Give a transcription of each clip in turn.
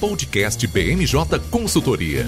Podcast BMJ Consultoria.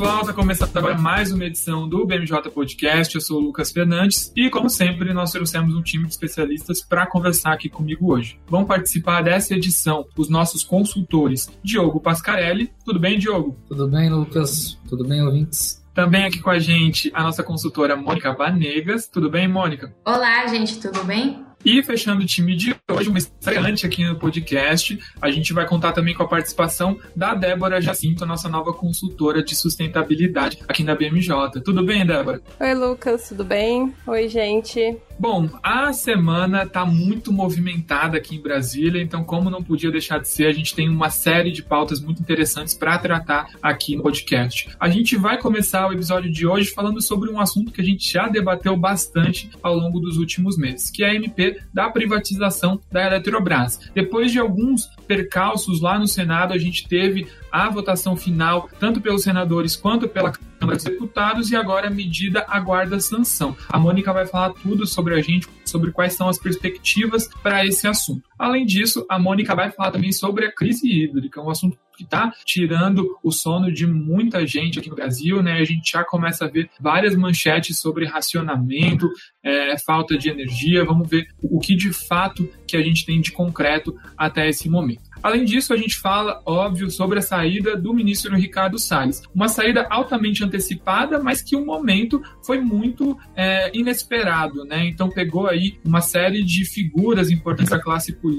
Pessoal, está começando agora mais uma edição do BMJ Podcast. Eu sou o Lucas Fernandes e, como sempre, nós trouxemos um time de especialistas para conversar aqui comigo hoje. Vão participar dessa edição os nossos consultores Diogo Pascarelli. Tudo bem, Diogo? Tudo bem, Lucas? Tudo bem, ouvintes? Também aqui com a gente a nossa consultora Mônica Vanegas. Tudo bem, Mônica? Olá, gente, tudo bem? E fechando o time de hoje, uma estreante aqui no podcast, a gente vai contar também com a participação da Débora Jacinto, nossa nova consultora de sustentabilidade aqui na BMJ. Tudo bem, Débora? Oi, Lucas, tudo bem? Oi, gente. Bom, a semana está muito movimentada aqui em Brasília, então, como não podia deixar de ser, a gente tem uma série de pautas muito interessantes para tratar aqui no podcast. A gente vai começar o episódio de hoje falando sobre um assunto que a gente já debateu bastante ao longo dos últimos meses, que é a MP da privatização da Eletrobras. Depois de alguns percalços lá no Senado, a gente teve a votação final, tanto pelos senadores quanto pela Câmara dos Deputados, e agora a medida aguarda sanção. A Mônica vai falar tudo sobre a gente, sobre quais são as perspectivas para esse assunto. Além disso, a Mônica vai falar também sobre a crise hídrica, um assunto que está tirando o sono de muita gente aqui no Brasil, né? A gente já começa a ver várias manchetes sobre racionamento, é, falta de energia. Vamos ver o que de fato que a gente tem de concreto até esse momento. Além disso, a gente fala, óbvio, sobre a saída do ministro Ricardo Salles. Uma saída altamente antecipada, mas que o momento foi muito é, inesperado, né? Então pegou aí uma série de figuras importantes da classe política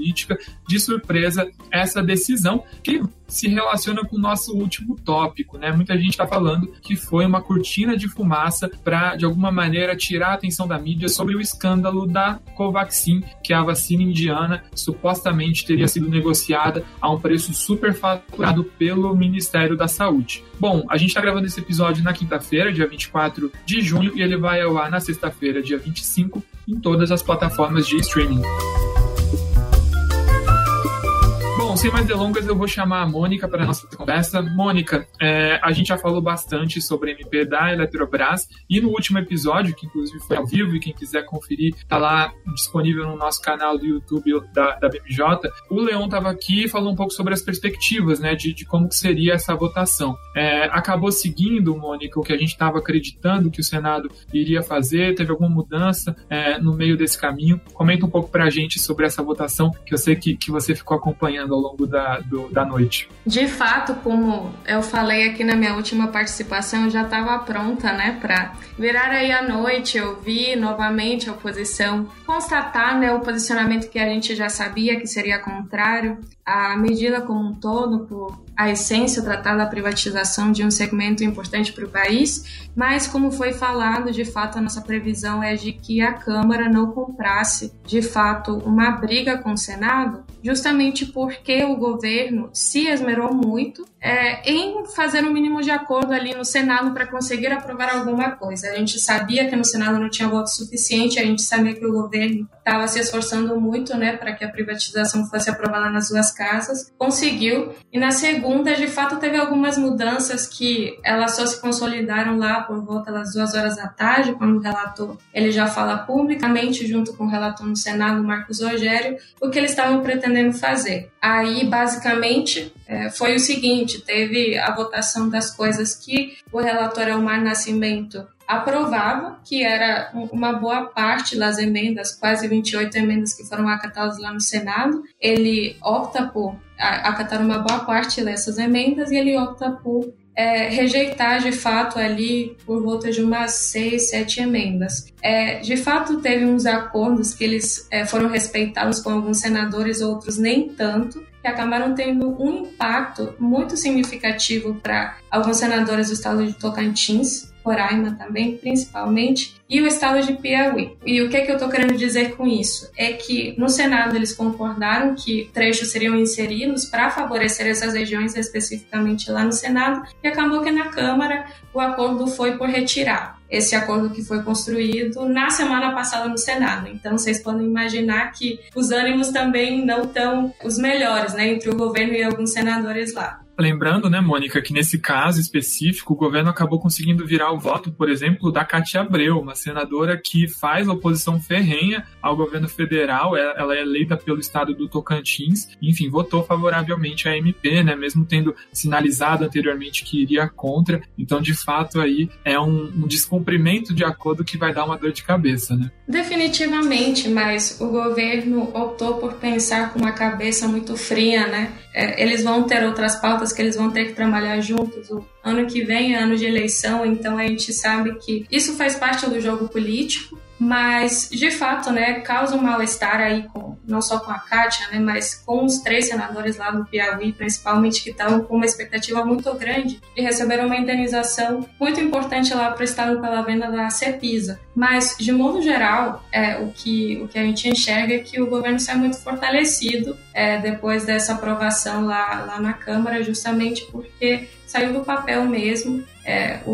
de surpresa essa decisão que se relaciona com o nosso último tópico, né? Muita gente está falando que foi uma cortina de fumaça para, de alguma maneira, tirar a atenção da mídia sobre o escândalo da Covaxin, que é a vacina indiana supostamente teria sido negociada a um preço superfaturado pelo Ministério da Saúde. Bom, a gente está gravando esse episódio na quinta-feira, dia 24 de junho, e ele vai ao ar na sexta-feira, dia 25, em todas as plataformas de streaming. Bom, sem mais delongas, eu vou chamar a Mônica para a nossa conversa. Mônica, é, a gente já falou bastante sobre MP da Eletrobras e no último episódio, que inclusive foi ao vivo e quem quiser conferir, está lá disponível no nosso canal do YouTube da, da BMJ. O Leon estava aqui e falou um pouco sobre as perspectivas, né, de, de como seria essa votação. É, acabou seguindo, Mônica, o que a gente estava acreditando que o Senado iria fazer? Teve alguma mudança é, no meio desse caminho? Comenta um pouco para a gente sobre essa votação que eu sei que, que você ficou acompanhando longo da, do, da noite. De fato, como eu falei aqui na minha última participação, eu já estava pronta, né, para virar aí à noite, ouvir novamente a oposição, constatar, né, o posicionamento que a gente já sabia que seria contrário, a medida como um todo, por a essência tratar da privatização de um segmento importante para o país, mas como foi falado, de fato a nossa previsão é de que a Câmara não comprasse de fato uma briga com o Senado, justamente porque o governo se esmerou muito é, em fazer um mínimo de acordo ali no Senado para conseguir aprovar alguma coisa. A gente sabia que no Senado não tinha voto suficiente, a gente sabia que o governo estava se esforçando muito, né, para que a privatização fosse aprovada nas duas casas, conseguiu. E na segunda, de fato, teve algumas mudanças que elas só se consolidaram lá por volta das duas horas da tarde, quando o relator ele já fala publicamente junto com o relator no Senado, Marcos Rogério, o que eles estavam pretendendo fazer. Aí, basicamente, é, foi o seguinte: teve a votação das coisas que o relator Elmar Nascimento aprovava, que era uma boa parte das emendas, quase 28 emendas que foram acatadas lá no Senado. Ele opta por acatar uma boa parte dessas emendas e ele opta por é, rejeitar de fato ali por volta de umas seis, sete emendas. É, de fato, teve uns acordos que eles é, foram respeitados com alguns senadores, outros nem tanto, que acabaram tendo um impacto muito significativo para alguns senadores do estado de Tocantins, Roraima também, principalmente, e o estado de Piauí. E o que, é que eu estou querendo dizer com isso? É que no Senado eles concordaram que trechos seriam inseridos para favorecer essas regiões, especificamente lá no Senado, e acabou que na Câmara o acordo foi por retirar esse acordo que foi construído na semana passada no Senado. Então, vocês podem imaginar que os ânimos também não estão os melhores, né, entre o governo e alguns senadores lá. Lembrando, né, Mônica, que nesse caso específico, o governo acabou conseguindo virar o voto, por exemplo, da Cátia Abreu, uma senadora que faz oposição ferrenha ao governo federal. É, ela é eleita pelo estado do Tocantins, enfim, votou favoravelmente à MP, né, mesmo tendo sinalizado anteriormente que iria contra. Então, de fato, aí é um, um descumprimento de acordo que vai dar uma dor de cabeça, né? Definitivamente, mas o governo optou por pensar com uma cabeça muito fria, né? É, eles vão ter outras pautas que eles vão ter que trabalhar juntos. O ano que vem é ano de eleição, então a gente sabe que isso faz parte do jogo político mas de fato, né, causa um mal-estar aí com não só com a Kátia, né, mas com os três senadores lá do Piauí, principalmente que estavam com uma expectativa muito grande de receber uma indenização muito importante lá para o estado pela venda da Cepisa. Mas de modo geral, é, o que o que a gente enxerga é que o governo sai muito fortalecido é, depois dessa aprovação lá lá na Câmara, justamente porque saiu do papel mesmo. É, o,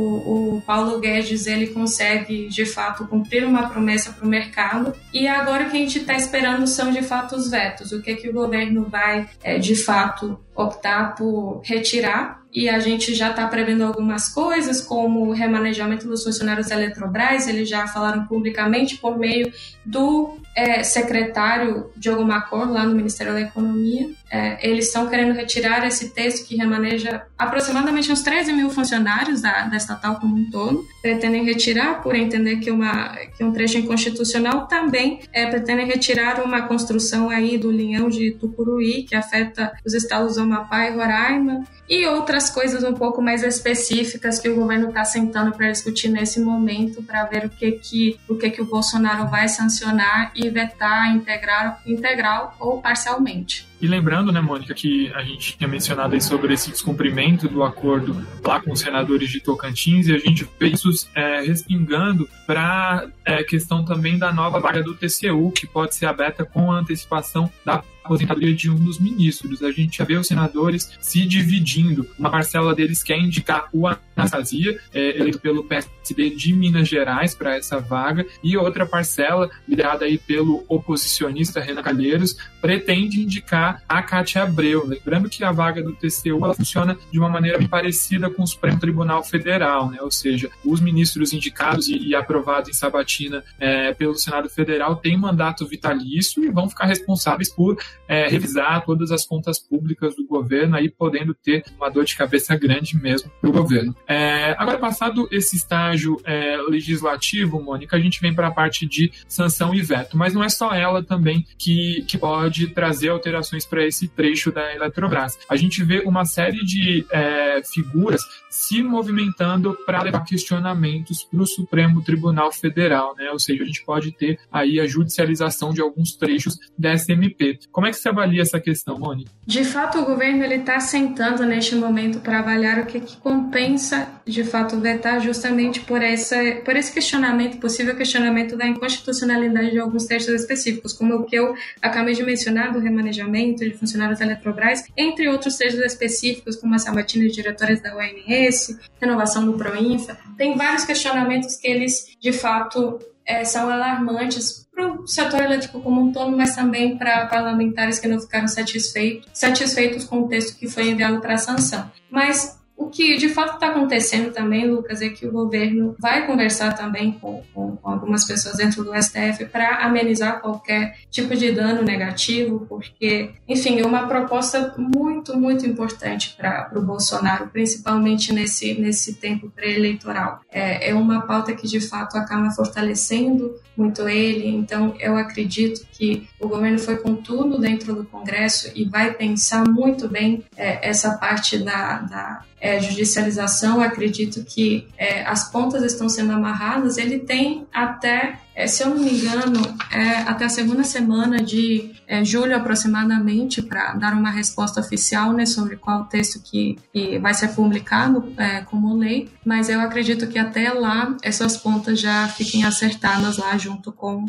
o, Paulo Guedes ele consegue de fato cumprir uma promessa para o mercado. E agora o que a gente está esperando são de fato os vetos, o que que o governo vai é, de fato optar por retirar e a gente já está prevendo algumas coisas, como o remanejamento dos funcionários da Eletrobras, eles já falaram publicamente por meio do é, secretário Diogo Macor, lá no Ministério da Economia. É, eles estão querendo retirar esse texto que remaneja aproximadamente uns 13 mil funcionários da, da estatal como um todo. Pretendem retirar, por entender que, uma, que um trecho inconstitucional também é, pretendem retirar uma construção aí do linhão de Tucuruí, que afeta os estados do Amapá e Roraima, e outras coisas um pouco mais específicas que o governo está sentando para discutir nesse momento, para ver o que, que, o que, que o Bolsonaro vai sancionar e vetar integrar, integral ou parcialmente. E lembrando, né, Mônica, que a gente tinha mencionado aí sobre esse descumprimento do acordo lá com os senadores de Tocantins e a gente vê isso é, respingando para a é, questão também da nova vaga do TCU, que pode ser aberta com antecipação da aposentadoria de um dos ministros. A gente já vê os senadores se dividindo. Uma parcela deles quer indicar o Anastasia, é, eleito pelo PSD de Minas Gerais para essa vaga, e outra parcela, liderada aí pelo oposicionista Renan Calheiros, pretende indicar a Cátia Abreu. Lembrando que a vaga do TCU ela funciona de uma maneira parecida com o Supremo Tribunal Federal, né? ou seja, os ministros indicados e, e aprovados em sabatina é, pelo Senado Federal têm mandato vitalício e vão ficar responsáveis por é, revisar todas as contas públicas do governo, aí podendo ter uma dor de cabeça grande mesmo para o governo. É, agora, passado esse estágio é, legislativo, Mônica, a gente vem para a parte de sanção e veto, mas não é só ela também que, que pode trazer alterações para esse trecho da Eletrobras. A gente vê uma série de é, figuras se movimentando para levar questionamentos para o Supremo Tribunal Federal, né? Ou seja, a gente pode ter aí a judicialização de alguns trechos da SMP. Como é que você avalia essa questão, Mônica? De fato, o governo está sentando neste momento para avaliar o que, que compensa, de fato, vetar justamente por, essa, por esse questionamento, possível questionamento da inconstitucionalidade de alguns trechos específicos, como o que eu acabei de mencionar do remanejamento de funcionários da Eletrobras, entre outros trechos específicos, como a sabatina de diretores da ONS, renovação do Proinfa. Tem vários questionamentos que eles, de fato, é, são alarmantes para o setor elétrico como um todo, mas também para parlamentares que não ficaram satisfeitos, satisfeitos com o texto que foi enviado para a sanção. Mas o que de fato está acontecendo também, Lucas, é que o governo vai conversar também com, com, com algumas pessoas dentro do STF para amenizar qualquer tipo de dano negativo, porque, enfim, é uma proposta muito, muito importante para o Bolsonaro, principalmente nesse, nesse tempo pré-eleitoral. É, é uma pauta que de fato acaba fortalecendo muito ele, então eu acredito que o governo foi com tudo dentro do Congresso e vai pensar muito bem é, essa parte da, da é, judicialização, acredito que é, as pontas estão sendo amarradas. Ele tem até, é, se eu não me engano, é, até a segunda semana de é, julho aproximadamente para dar uma resposta oficial né, sobre qual texto que, que vai ser publicado é, como lei. Mas eu acredito que até lá essas pontas já fiquem acertadas lá junto com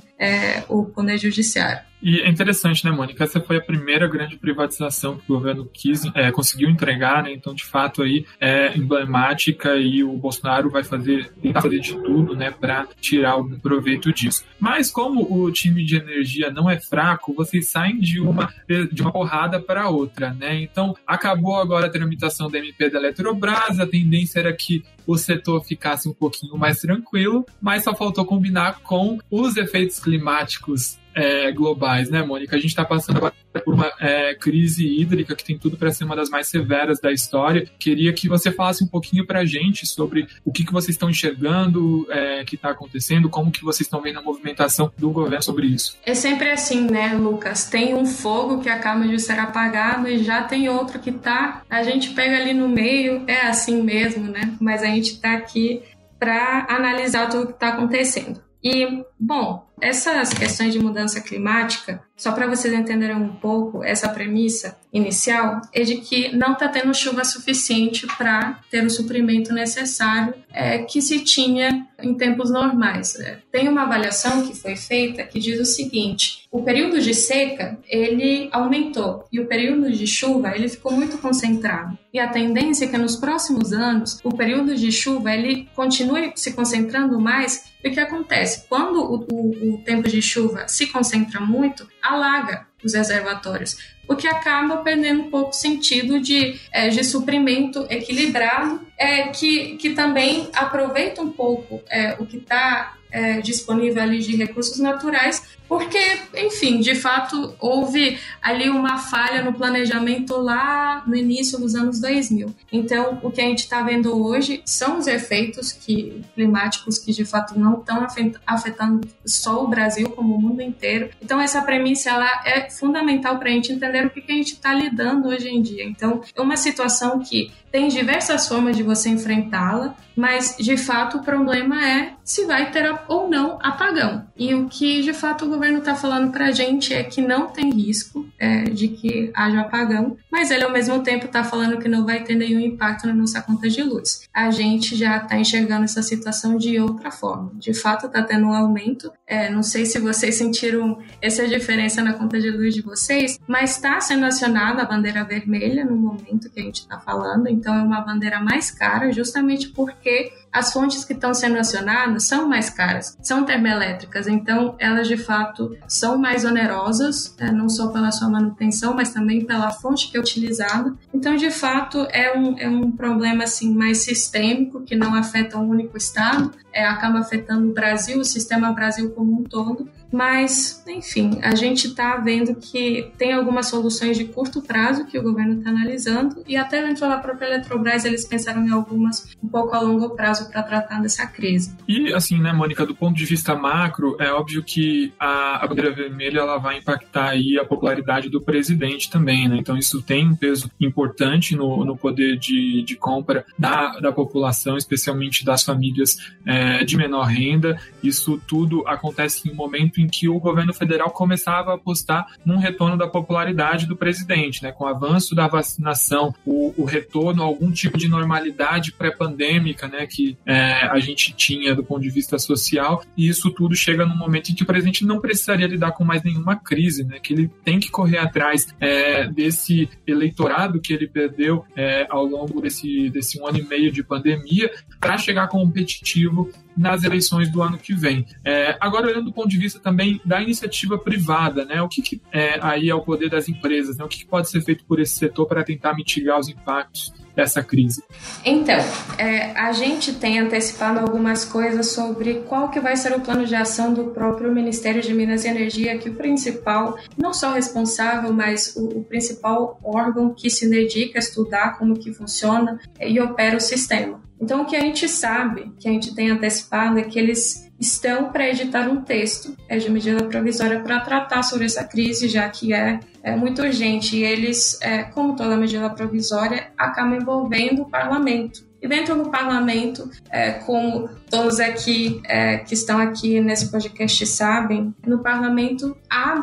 o Poder Judiciário. E é interessante, né, Mônica? Essa foi a primeira grande privatização que o governo quis, é, conseguiu entregar, né? Então, de fato, aí é emblemática e o Bolsonaro vai fazer, tentar fazer de tudo, né, para tirar algum proveito disso. Mas como o time de energia não é fraco, vocês saem de uma de uma porrada para outra, né? Então, acabou agora a tramitação da MP da Eletrobras, a tendência era que o setor ficasse um pouquinho mais tranquilo, mas só faltou combinar com os efeitos climáticos é, globais, né, Mônica? A gente está passando por uma é, crise hídrica que tem tudo para ser uma das mais severas da história. Queria que você falasse um pouquinho para a gente sobre o que, que vocês estão enxergando, é, que está acontecendo, como que vocês estão vendo a movimentação do governo sobre isso. É sempre assim, né, Lucas? Tem um fogo que acaba de ser apagado e já tem outro que tá. A gente pega ali no meio, é assim mesmo, né? Mas a gente está aqui para analisar tudo o que está acontecendo. E, bom, essas questões de mudança climática, só para vocês entenderem um pouco essa premissa inicial, é de que não está tendo chuva suficiente para ter o suprimento necessário é, que se tinha em tempos normais. É, tem uma avaliação que foi feita que diz o seguinte: o período de seca ele aumentou e o período de chuva ele ficou muito concentrado. E a tendência é que nos próximos anos o período de chuva ele continue se concentrando mais. O que acontece? Quando o, o o tempo de chuva se concentra muito, alaga os reservatórios, o que acaba perdendo um pouco o sentido de, é, de suprimento equilibrado, é, que, que também aproveita um pouco é, o que está é, disponível ali de recursos naturais porque, enfim, de fato houve ali uma falha no planejamento lá no início dos anos 2000. Então, o que a gente está vendo hoje são os efeitos que, climáticos que de fato não estão afetando só o Brasil, como o mundo inteiro. Então, essa premissa ela é fundamental para a gente entender o que, que a gente está lidando hoje em dia. Então, é uma situação que tem diversas formas de você enfrentá-la, mas de fato o problema é se vai ter ou não apagão. E o que de fato o governo está falando para a gente é que não tem risco é, de que haja apagão, mas ele ao mesmo tempo está falando que não vai ter nenhum impacto na nossa conta de luz. A gente já está enxergando essa situação de outra forma. De fato, está tendo um aumento. É, não sei se vocês sentiram essa diferença na conta de luz de vocês, mas está sendo acionada a bandeira vermelha no momento que a gente está falando. Então, é uma bandeira mais cara, justamente porque as fontes que estão sendo acionadas são mais caras, são termoelétricas, então elas de fato são mais onerosas, né, não só pela sua manutenção, mas também pela fonte que é utilizada. Então, de fato, é um, é um problema assim mais sistêmico que não afeta um único estado, é, acaba afetando o Brasil, o sistema Brasil como um todo. Mas, enfim, a gente está vendo que tem algumas soluções de curto prazo que o governo está analisando e até dentro da própria Eletrobras eles pensaram em algumas um pouco a longo prazo para tratar dessa crise. E assim, né, Mônica, do ponto de vista macro, é óbvio que a, a bandeira vermelha ela vai impactar aí a popularidade do presidente também, né? Então isso tem um peso importante no, no poder de, de compra da, da população, especialmente das famílias é, de menor renda. Isso tudo acontece em um momento em que o governo federal começava a apostar num retorno da popularidade do presidente, né? com o avanço da vacinação, o, o retorno a algum tipo de normalidade pré-pandêmica né? que é, a gente tinha do ponto de vista social, e isso tudo chega num momento em que o presidente não precisaria lidar com mais nenhuma crise, né? que ele tem que correr atrás é, desse eleitorado que ele perdeu é, ao longo desse, desse um ano e meio de pandemia para chegar competitivo nas eleições do ano que vem. É, agora, olhando do ponto de vista também da iniciativa privada, né, o que, que é, aí é o poder das empresas, né, o que, que pode ser feito por esse setor para tentar mitigar os impactos dessa crise? Então, é, a gente tem antecipado algumas coisas sobre qual que vai ser o plano de ação do próprio Ministério de Minas e Energia, que o principal, não só responsável, mas o, o principal órgão que se dedica a estudar como que funciona e opera o sistema. Então, o que a gente sabe, que a gente tem antecipado, é que eles estão para editar um texto é de medida provisória para tratar sobre essa crise, já que é, é muito urgente. E eles, é, como toda medida provisória, acabam envolvendo o parlamento. E dentro do parlamento, é, como todos aqui é, que estão aqui nesse podcast sabem, no parlamento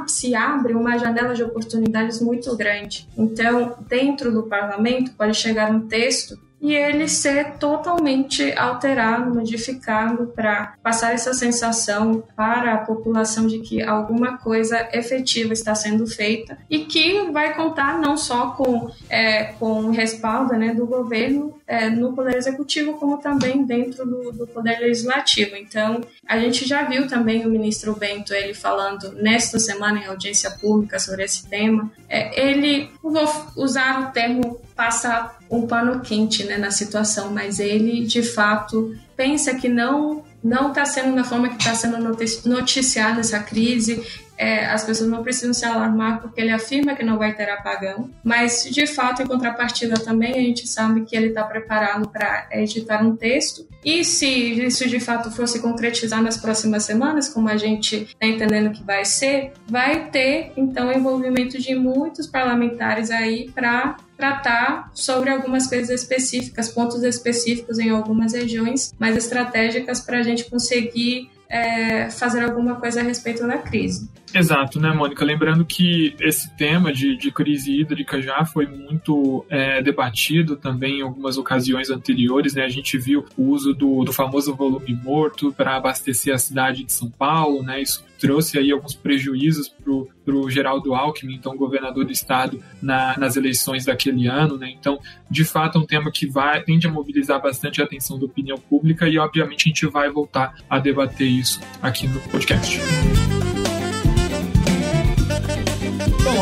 se abre uma janela de oportunidades muito grande. Então, dentro do parlamento, pode chegar um texto e ele ser totalmente alterado, modificado para passar essa sensação para a população de que alguma coisa efetiva está sendo feita e que vai contar não só com, é, com respaldo né, do governo é, no Poder Executivo, como também dentro do, do Poder Legislativo. Então, a gente já viu também o ministro Bento ele falando nesta semana em audiência pública sobre esse tema. É, ele, vou usar o termo passar um pano quente né, na situação, mas ele de fato pensa que não não está sendo da forma que está sendo noticiada essa crise é, as pessoas não precisam se alarmar porque ele afirma que não vai ter apagão, mas de fato, em contrapartida também, a gente sabe que ele está preparado para editar um texto. E se isso de fato fosse concretizar nas próximas semanas, como a gente está entendendo que vai ser, vai ter então envolvimento de muitos parlamentares aí para tratar sobre algumas coisas específicas, pontos específicos em algumas regiões mais estratégicas para a gente conseguir é, fazer alguma coisa a respeito da crise. Exato, né, Mônica? Lembrando que esse tema de, de crise hídrica já foi muito é, debatido também em algumas ocasiões anteriores, né? A gente viu o uso do, do famoso volume morto para abastecer a cidade de São Paulo, né? Isso trouxe aí alguns prejuízos para o Geraldo Alckmin, então governador do estado, na, nas eleições daquele ano, né? Então, de fato, é um tema que vai tende a mobilizar bastante a atenção da opinião pública e, obviamente, a gente vai voltar a debater isso aqui no podcast.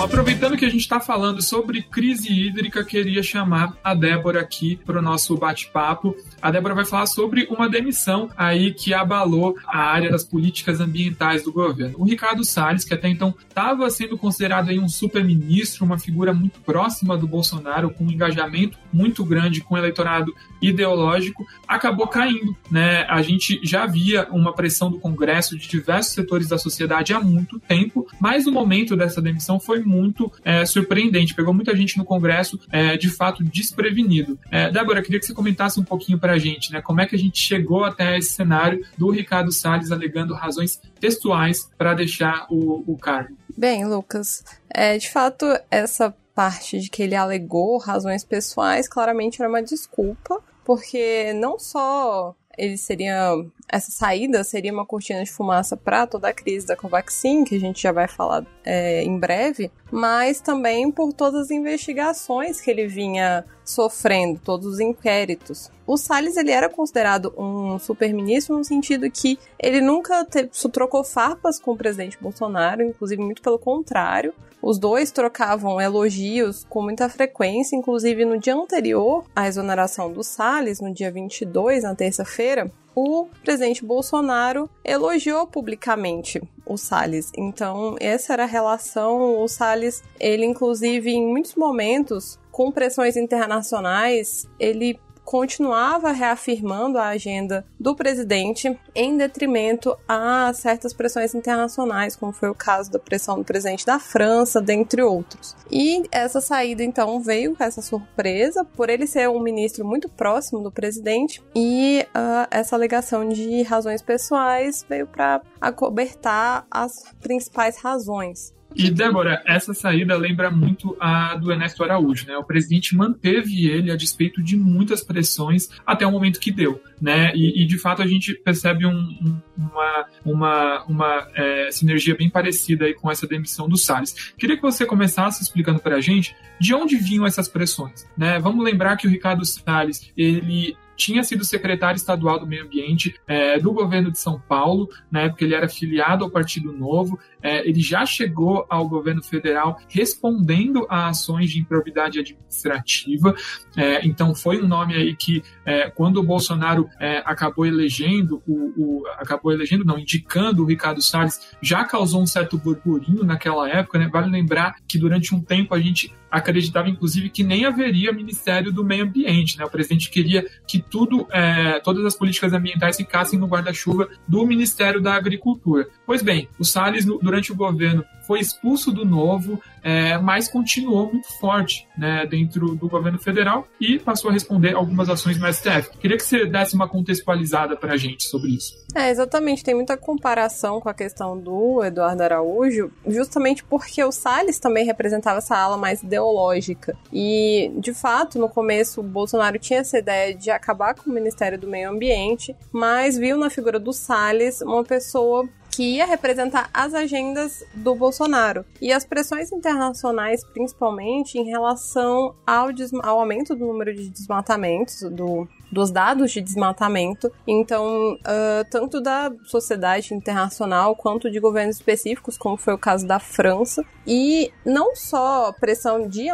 Aproveitando que a gente está falando sobre crise hídrica, queria chamar a Débora aqui para o nosso bate-papo. A Débora vai falar sobre uma demissão aí que abalou a área das políticas ambientais do governo. O Ricardo Salles, que até então estava sendo considerado aí um super-ministro, uma figura muito próxima do Bolsonaro, com um engajamento muito grande com o eleitorado ideológico, acabou caindo. Né? A gente já via uma pressão do Congresso de diversos setores da sociedade há muito tempo, mas o momento dessa demissão foi foi muito é, surpreendente, pegou muita gente no Congresso é, de fato desprevenido. É, Débora, queria que você comentasse um pouquinho para a gente, né, como é que a gente chegou até esse cenário do Ricardo Salles alegando razões textuais para deixar o, o cargo. Bem, Lucas, é, de fato, essa parte de que ele alegou razões pessoais claramente era uma desculpa, porque não só ele seria essa saída seria uma cortina de fumaça para toda a crise da Covaxin, que a gente já vai falar é, em breve, mas também por todas as investigações que ele vinha sofrendo, todos os inquéritos. O Salles ele era considerado um super-ministro no sentido que ele nunca teve, trocou farpas com o presidente Bolsonaro, inclusive muito pelo contrário. Os dois trocavam elogios com muita frequência, inclusive no dia anterior à exoneração do Salles, no dia 22, na terça-feira, o presidente Bolsonaro elogiou publicamente o Salles. Então, essa era a relação. O Salles, ele inclusive em muitos momentos, com pressões internacionais, ele continuava reafirmando a agenda do presidente em detrimento a certas pressões internacionais, como foi o caso da pressão do presidente da França, dentre outros. E essa saída então veio com essa surpresa por ele ser um ministro muito próximo do presidente e uh, essa alegação de razões pessoais veio para acobertar as principais razões. E, Débora, essa saída lembra muito a do Ernesto Araújo, né? O presidente manteve ele a despeito de muitas pressões até o momento que deu, né? E, e de fato a gente percebe um, uma, uma, uma é, sinergia bem parecida aí com essa demissão do Salles. Queria que você começasse explicando para a gente de onde vinham essas pressões, né? Vamos lembrar que o Ricardo Salles, ele tinha sido secretário estadual do Meio Ambiente é, do governo de São Paulo, na época ele era filiado ao Partido Novo, é, ele já chegou ao governo federal respondendo a ações de improbidade administrativa, é, então foi um nome aí que é, quando o Bolsonaro é, acabou elegendo, o, o, acabou elegendo, não, indicando o Ricardo Salles, já causou um certo burburinho naquela época, né? Vale lembrar que durante um tempo a gente acreditava, inclusive, que nem haveria Ministério do Meio Ambiente. Né? O presidente queria que tudo, é, todas as políticas ambientais ficassem no guarda-chuva do Ministério da Agricultura. Pois bem, o Salles, durante o governo foi expulso do novo, é, mas continuou muito forte né, dentro do governo federal e passou a responder algumas ações no STF. Queria que você desse uma contextualizada para a gente sobre isso. É, exatamente. Tem muita comparação com a questão do Eduardo Araújo, justamente porque o Salles também representava essa ala mais ideológica. E, de fato, no começo, o Bolsonaro tinha essa ideia de acabar com o Ministério do Meio Ambiente, mas viu na figura do Salles uma pessoa que ia representar as agendas do Bolsonaro. E as pressões internacionais, principalmente em relação ao, ao aumento do número de desmatamentos, do, dos dados de desmatamento. Então, uh, tanto da sociedade internacional quanto de governos específicos, como foi o caso da França, e não só pressão de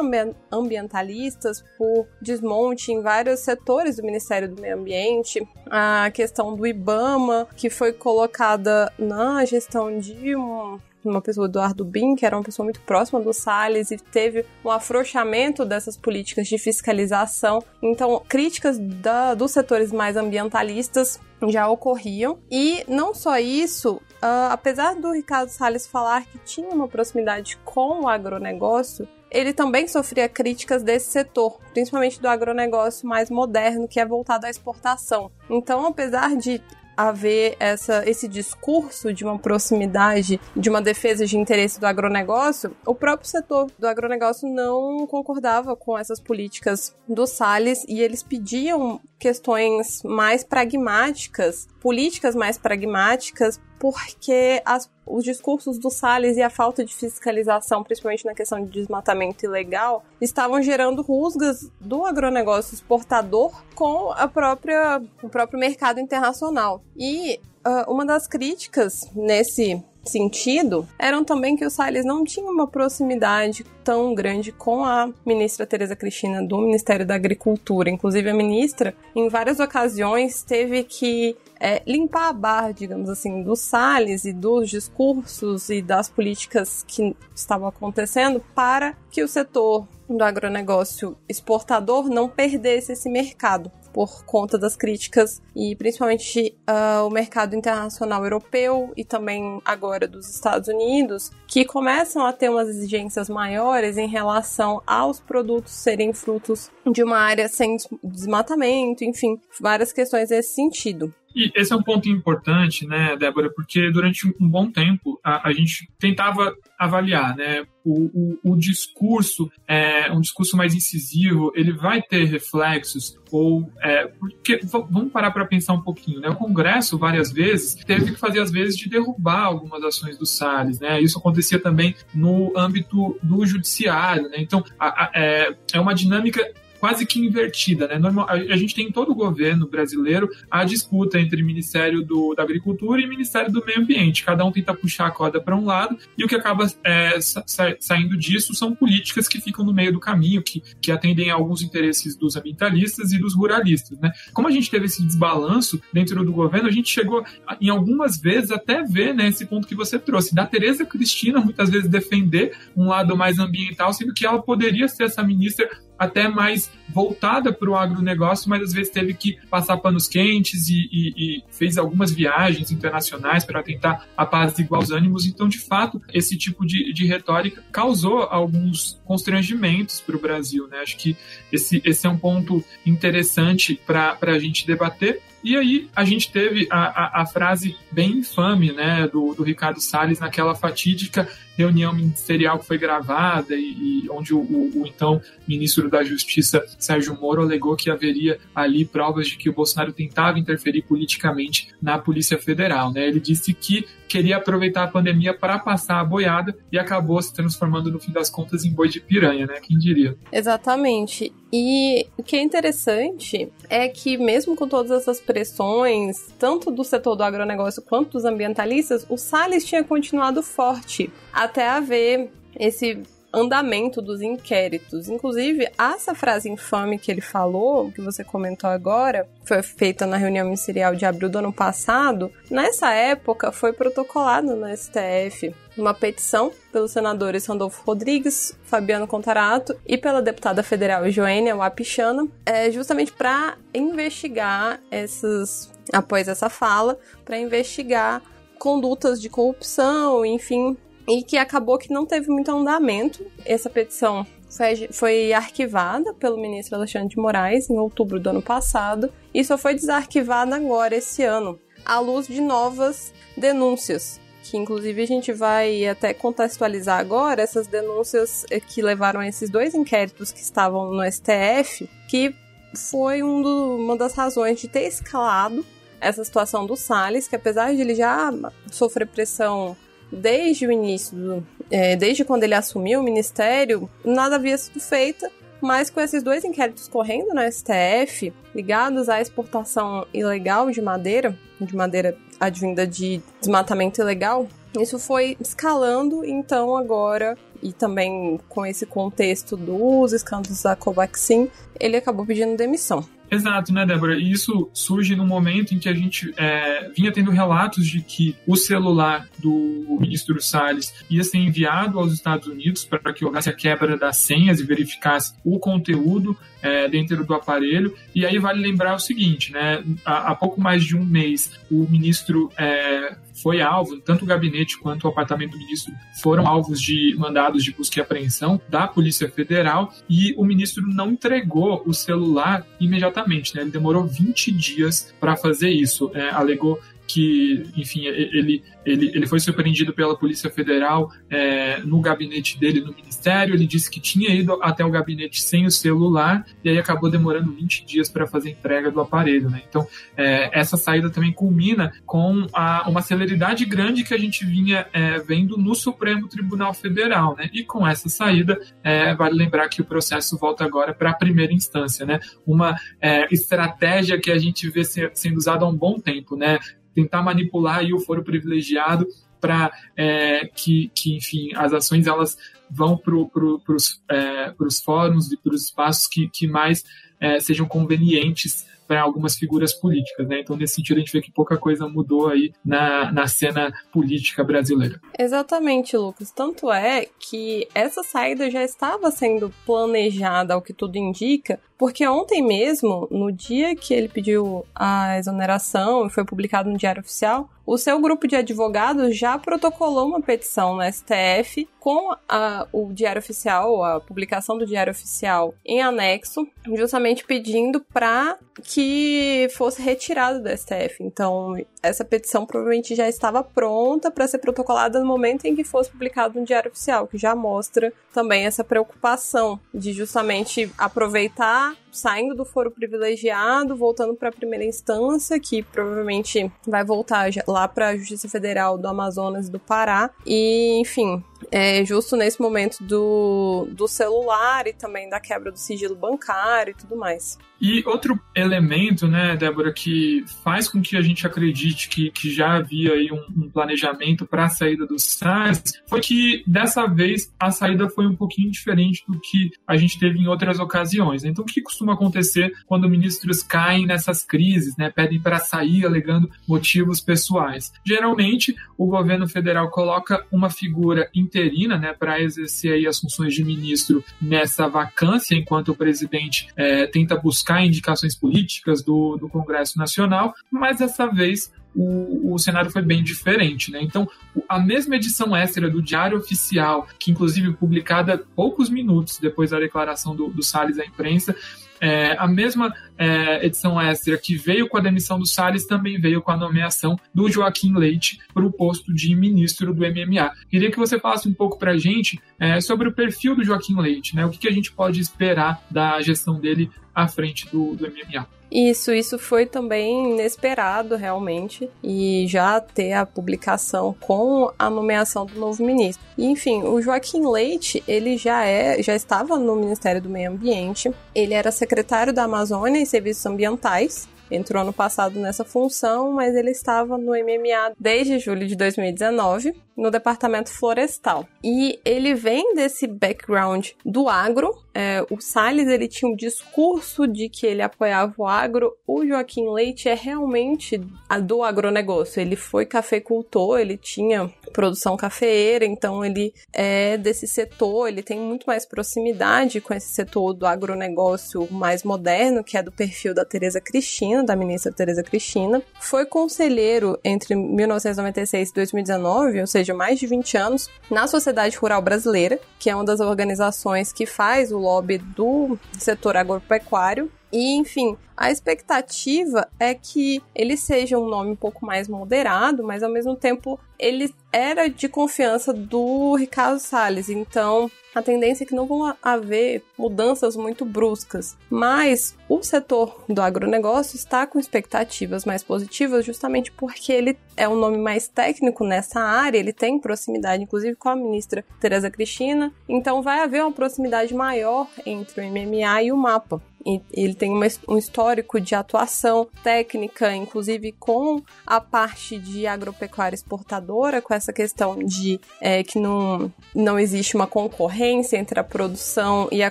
ambientalistas por desmonte em vários setores do Ministério do Meio Ambiente, a questão do IBAMA, que foi colocada na gestão de um uma pessoa, Eduardo Bin, que era uma pessoa muito próxima do Salles e teve um afrouxamento dessas políticas de fiscalização. Então, críticas da, dos setores mais ambientalistas já ocorriam. E não só isso, uh, apesar do Ricardo Salles falar que tinha uma proximidade com o agronegócio, ele também sofria críticas desse setor, principalmente do agronegócio mais moderno, que é voltado à exportação. Então, apesar de haver essa, esse discurso de uma proximidade, de uma defesa de interesse do agronegócio, o próprio setor do agronegócio não concordava com essas políticas do Salles e eles pediam questões mais pragmáticas, políticas mais pragmáticas, porque as, os discursos do Salles e a falta de fiscalização, principalmente na questão de desmatamento ilegal, estavam gerando rusgas do agronegócio exportador com a própria, o próprio mercado internacional. E uh, uma das críticas nesse sentido eram também que o Salles não tinha uma proximidade tão grande com a ministra Tereza Cristina do Ministério da Agricultura. Inclusive, a ministra, em várias ocasiões, teve que é, limpar a barra, digamos assim, do Salles e dos discursos e das políticas que estavam acontecendo para que o setor do agronegócio exportador não perdesse esse mercado por conta das críticas e principalmente uh, o mercado internacional europeu e também agora dos Estados Unidos, que começam a ter umas exigências maiores em relação aos produtos serem frutos de uma área sem desmatamento, enfim, várias questões nesse sentido. E esse é um ponto importante, né, Débora, porque durante um bom tempo a, a gente tentava avaliar, né, o, o, o, discurso, é, um discurso mais incisivo, ele vai ter reflexos ou é, porque vamos parar para pensar um pouquinho, né? O Congresso várias vezes teve que fazer às vezes de derrubar algumas ações do Salles, né? Isso acontecia também no âmbito do judiciário, né? Então a, a, é, é uma dinâmica quase que invertida, né? Normal, a, a, gente tem em todo o governo brasileiro a disputa entre Ministério do, da Agricultura e Ministério do Meio Ambiente. Cada um tenta puxar a corda para um lado e o que acaba é, sa, saindo disso são políticas que ficam no meio do caminho, que, que atendem a alguns interesses dos ambientalistas e dos ruralistas, né? Como a gente teve esse desbalanço dentro do governo, a gente chegou em algumas vezes até ver né, esse ponto que você trouxe, da Tereza Cristina muitas vezes defender um lado mais ambiental, sendo que ela poderia ser essa ministra até mais voltada para o agronegócio, mas às vezes teve que passar panos quentes e, e, e fez algumas viagens internacionais para tentar apaziguar os ânimos. Então, de fato, esse tipo de, de retórica causou alguns constrangimentos para o Brasil. Né? Acho que esse, esse é um ponto interessante para a gente debater. E aí a gente teve a, a, a frase bem infame né, do, do Ricardo Salles naquela fatídica reunião ministerial que foi gravada e, e onde o, o, o, então ministro da Justiça, Sérgio Moro, alegou que haveria ali provas de que o Bolsonaro tentava interferir politicamente na Polícia Federal. Né? Ele disse que queria aproveitar a pandemia para passar a boiada e acabou se transformando, no fim das contas, em boi de piranha, né? Quem diria? Exatamente. E o que é interessante é que, mesmo com todas essas pressões, tanto do setor do agronegócio quanto dos ambientalistas, o Salles tinha continuado forte até haver esse andamento dos inquéritos. Inclusive, essa frase infame que ele falou, que você comentou agora, foi feita na reunião ministerial de abril do ano passado. Nessa época, foi protocolado no STF uma petição pelos senadores Randolfo Rodrigues, Fabiano Contarato e pela deputada federal Joênia Wapichana, é, justamente para investigar essas, após essa fala, para investigar condutas de corrupção, enfim, e que acabou que não teve muito andamento. Essa petição foi, foi arquivada pelo ministro Alexandre de Moraes em outubro do ano passado e só foi desarquivada agora, esse ano, à luz de novas denúncias. Que inclusive a gente vai até contextualizar agora essas denúncias eh, que levaram a esses dois inquéritos que estavam no STF, que foi um do, uma das razões de ter escalado essa situação do Salles, que apesar de ele já sofrer pressão desde o início, do, é, desde quando ele assumiu o ministério, nada havia sido feito. Mas com esses dois inquéritos correndo no STF, ligados à exportação ilegal de madeira, de madeira advinda de desmatamento ilegal, isso foi escalando, então agora, e também com esse contexto dos escândalos da Covaxin, ele acabou pedindo demissão. Exato, né, Débora? E isso surge no momento em que a gente é, vinha tendo relatos de que o celular do ministro Salles ia ser enviado aos Estados Unidos para que houvesse a quebra das senhas e verificasse o conteúdo é, dentro do aparelho. E aí vale lembrar o seguinte, né? Há, há pouco mais de um mês, o ministro é, foi alvo, tanto o gabinete quanto o apartamento do ministro foram alvos de mandados de busca e apreensão da Polícia Federal e o ministro não entregou o celular imediatamente, né? Ele demorou 20 dias para fazer isso. É, alegou que, enfim, ele, ele, ele foi surpreendido pela Polícia Federal é, no gabinete dele no Ministério. Ele disse que tinha ido até o gabinete sem o celular e aí acabou demorando 20 dias para fazer entrega do aparelho. Né? Então, é, essa saída também culmina com a, uma celeridade grande que a gente vinha é, vendo no Supremo Tribunal Federal. Né? E com essa saída, é, vale lembrar que o processo volta agora para a primeira instância. Né? Uma é, estratégia que a gente vê ser, sendo usada há um bom tempo. Né? Tentar manipular o foro privilegiado para é, que, que, enfim, as ações elas vão para pro, os é, fóruns e para os espaços que, que mais é, sejam convenientes para algumas figuras políticas, né? Então, nesse sentido, a gente vê que pouca coisa mudou aí na, na cena política brasileira. Exatamente, Lucas. Tanto é que essa saída já estava sendo planejada, ao que tudo indica, porque ontem mesmo, no dia que ele pediu a exoneração e foi publicado no Diário Oficial, o seu grupo de advogados já protocolou uma petição no STF com a, o Diário Oficial, a publicação do Diário Oficial em anexo, justamente pedindo para que fosse retirado do STF. Então, essa petição provavelmente já estava pronta para ser protocolada no momento em que fosse publicado no Diário Oficial, que já mostra também essa preocupação de justamente aproveitar 감사합니다. Saindo do foro privilegiado, voltando para a primeira instância, que provavelmente vai voltar lá para a Justiça Federal do Amazonas e do Pará. E, enfim, é justo nesse momento do, do celular e também da quebra do sigilo bancário e tudo mais. E outro elemento, né, Débora, que faz com que a gente acredite que, que já havia aí um, um planejamento para a saída do SARS, foi que dessa vez a saída foi um pouquinho diferente do que a gente teve em outras ocasiões. Então, o que costuma acontecer quando ministros caem nessas crises, né, pedem para sair alegando motivos pessoais? Geralmente, o governo federal coloca uma figura interina, né, para exercer aí as funções de ministro nessa vacância, enquanto o presidente é, tenta buscar indicações políticas do, do Congresso Nacional, mas dessa vez o, o, cenário foi bem diferente, né? Então, a mesma edição extra do Diário Oficial, que inclusive publicada poucos minutos depois da declaração do, do Salles à imprensa, é, a mesma é, edição extra que veio com a demissão do Salles também veio com a nomeação do Joaquim Leite para o posto de ministro do MMA. Queria que você falasse um pouco para a gente é, sobre o perfil do Joaquim Leite, né? O que, que, a gente pode esperar da gestão dele à frente do, do MMA. Isso, isso foi também inesperado realmente e já ter a publicação com a nomeação do novo ministro. E, enfim, o Joaquim Leite, ele já é, já estava no Ministério do Meio Ambiente. Ele era secretário da Amazônia e Serviços Ambientais entrou ano passado nessa função, mas ele estava no MMA desde julho de 2019, no departamento florestal. E ele vem desse background do agro. É, o Salles ele tinha um discurso de que ele apoiava o agro. O Joaquim Leite é realmente do agronegócio. Ele foi cafeicultor, ele tinha produção cafeeira, então ele é desse setor, ele tem muito mais proximidade com esse setor do agronegócio mais moderno, que é do perfil da Tereza Cristina, da ministra Tereza Cristina. Foi conselheiro entre 1996 e 2019, ou seja, mais de 20 anos na Sociedade Rural Brasileira, que é uma das organizações que faz o lobby do setor agropecuário. E, enfim, a expectativa é que ele seja um nome um pouco mais moderado, mas ao mesmo tempo ele era de confiança do Ricardo Salles. Então, a tendência é que não vão haver mudanças muito bruscas. Mas o setor do agronegócio está com expectativas mais positivas justamente porque ele é um nome mais técnico nessa área, ele tem proximidade, inclusive, com a ministra Tereza Cristina. Então vai haver uma proximidade maior entre o MMA e o MAPA. E ele tem uma, um histórico de atuação técnica, inclusive com a parte de agropecuária exportadora, com essa questão de é, que não, não existe uma concorrência entre a produção e a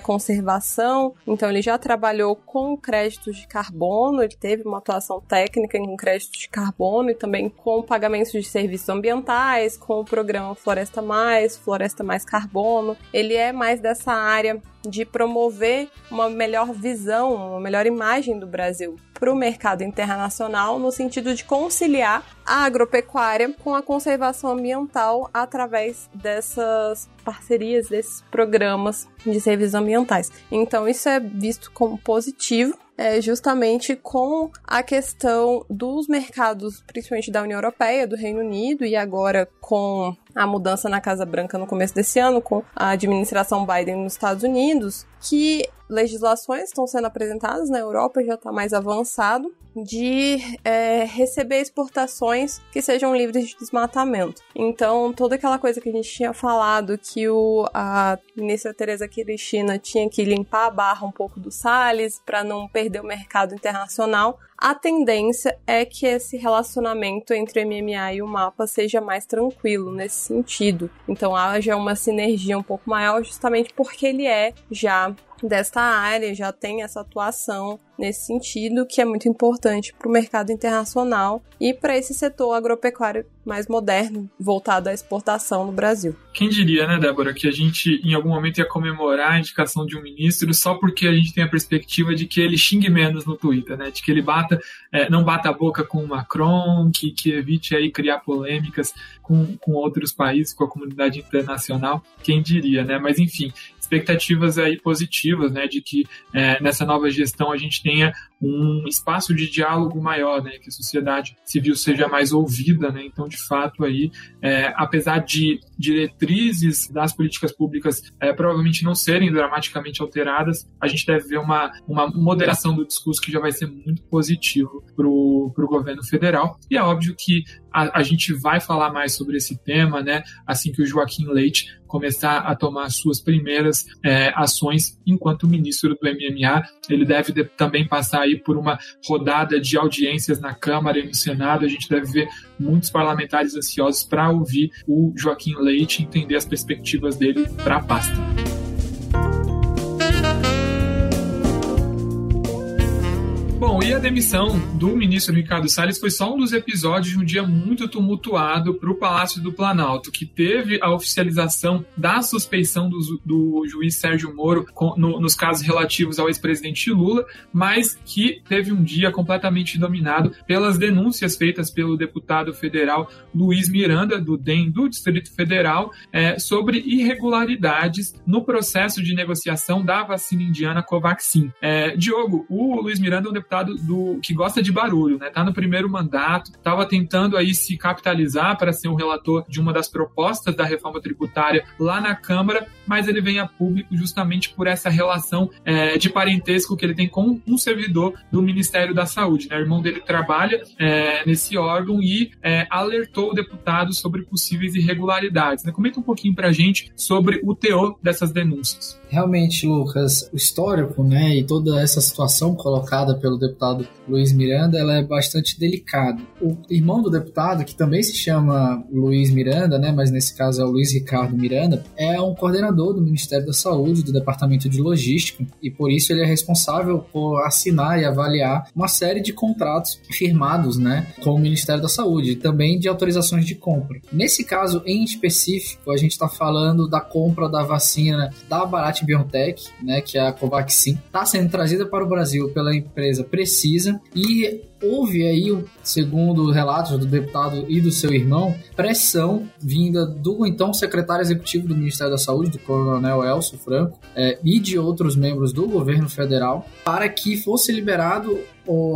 conservação. Então, ele já trabalhou com créditos de carbono, ele teve uma atuação técnica em créditos de carbono e também com pagamentos de serviços ambientais, com o programa Floresta Mais, Floresta Mais Carbono. Ele é mais dessa área de promover uma melhor visão, uma melhor imagem do Brasil para o mercado internacional, no sentido de conciliar a agropecuária com a conservação ambiental através dessas parcerias, desses programas de serviços ambientais. Então, isso é visto como positivo é justamente com a questão dos mercados, principalmente da União Europeia, do Reino Unido e agora com a mudança na Casa Branca no começo desse ano, com a administração Biden nos Estados Unidos, que legislações estão sendo apresentadas na Europa, já está mais avançado, de é, receber exportações que sejam livres de desmatamento. Então, toda aquela coisa que a gente tinha falado, que o, a ministra Tereza Cristina tinha que limpar a barra um pouco do Salles para não perder o mercado internacional, a tendência é que esse relacionamento entre o MMA e o mapa seja mais tranquilo nesse sentido. Então haja uma sinergia um pouco maior, justamente porque ele é já desta área, já tem essa atuação nesse sentido, que é muito importante para o mercado internacional e para esse setor agropecuário mais moderno, voltado à exportação no Brasil. Quem diria, né, Débora, que a gente em algum momento ia comemorar a indicação de um ministro só porque a gente tem a perspectiva de que ele xingue menos no Twitter, né, de que ele bata, é, não bata a boca com o Macron, que, que evite aí criar polêmicas com, com outros países, com a comunidade internacional. Quem diria, né? Mas enfim, expectativas aí positivas, né, de que é, nessa nova gestão a gente tenha um espaço de diálogo maior, né, que a sociedade civil seja mais ouvida, né, então de fato aí, é, apesar de diretrizes das políticas públicas é, provavelmente não serem dramaticamente alteradas, a gente deve ver uma, uma moderação do discurso que já vai ser muito positivo para o governo federal, e é óbvio que a, a, gente vai falar mais sobre esse tema, né, assim que o Joaquim Leite começar a tomar suas primeiras é, ações enquanto ministro do MMA. Ele deve de, também passar aí por uma rodada de audiências na Câmara e no Senado. A gente deve ver muitos parlamentares ansiosos para ouvir o Joaquim Leite, entender as perspectivas dele para a pasta. E a demissão do ministro Ricardo Salles foi só um dos episódios de um dia muito tumultuado para o Palácio do Planalto, que teve a oficialização da suspeição do, do juiz Sérgio Moro com, no, nos casos relativos ao ex-presidente Lula, mas que teve um dia completamente dominado pelas denúncias feitas pelo deputado federal Luiz Miranda, do DEM do Distrito Federal, é, sobre irregularidades no processo de negociação da vacina indiana Covaxin. É, Diogo, o Luiz Miranda é um deputado do que gosta de barulho, né? Tá no primeiro mandato, estava tentando aí se capitalizar para ser um relator de uma das propostas da reforma tributária lá na Câmara, mas ele vem a público justamente por essa relação é, de parentesco que ele tem com um servidor do Ministério da Saúde. Né? O irmão dele trabalha é, nesse órgão e é, alertou o deputado sobre possíveis irregularidades. Né? Comenta um pouquinho para a gente sobre o teor dessas denúncias. Realmente, Lucas, o histórico, né, e toda essa situação colocada pelo deputado Luiz Miranda, ela é bastante delicada. O irmão do deputado, que também se chama Luiz Miranda, né, mas nesse caso é o Luiz Ricardo Miranda, é um coordenador do Ministério da Saúde, do Departamento de Logística, e por isso ele é responsável por assinar e avaliar uma série de contratos firmados, né, com o Ministério da Saúde, e também de autorizações de compra. Nesse caso em específico, a gente está falando da compra da vacina da Bharat BioNTech, né, que é a Covaxin, está sendo trazida para o Brasil pela empresa precisa e houve aí, segundo relatos do deputado e do seu irmão, pressão vinda do então secretário executivo do Ministério da Saúde, do coronel Elcio Franco, é, e de outros membros do governo federal, para que fosse liberado